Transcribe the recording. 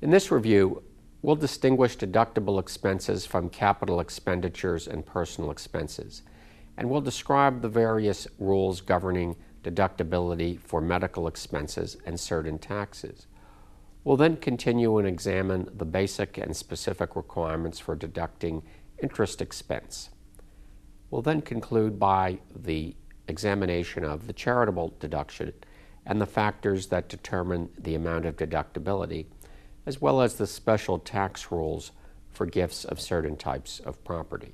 In this review, we'll distinguish deductible expenses from capital expenditures and personal expenses, and we'll describe the various rules governing deductibility for medical expenses and certain taxes. We'll then continue and examine the basic and specific requirements for deducting interest expense. We'll then conclude by the examination of the charitable deduction and the factors that determine the amount of deductibility, as well as the special tax rules for gifts of certain types of property.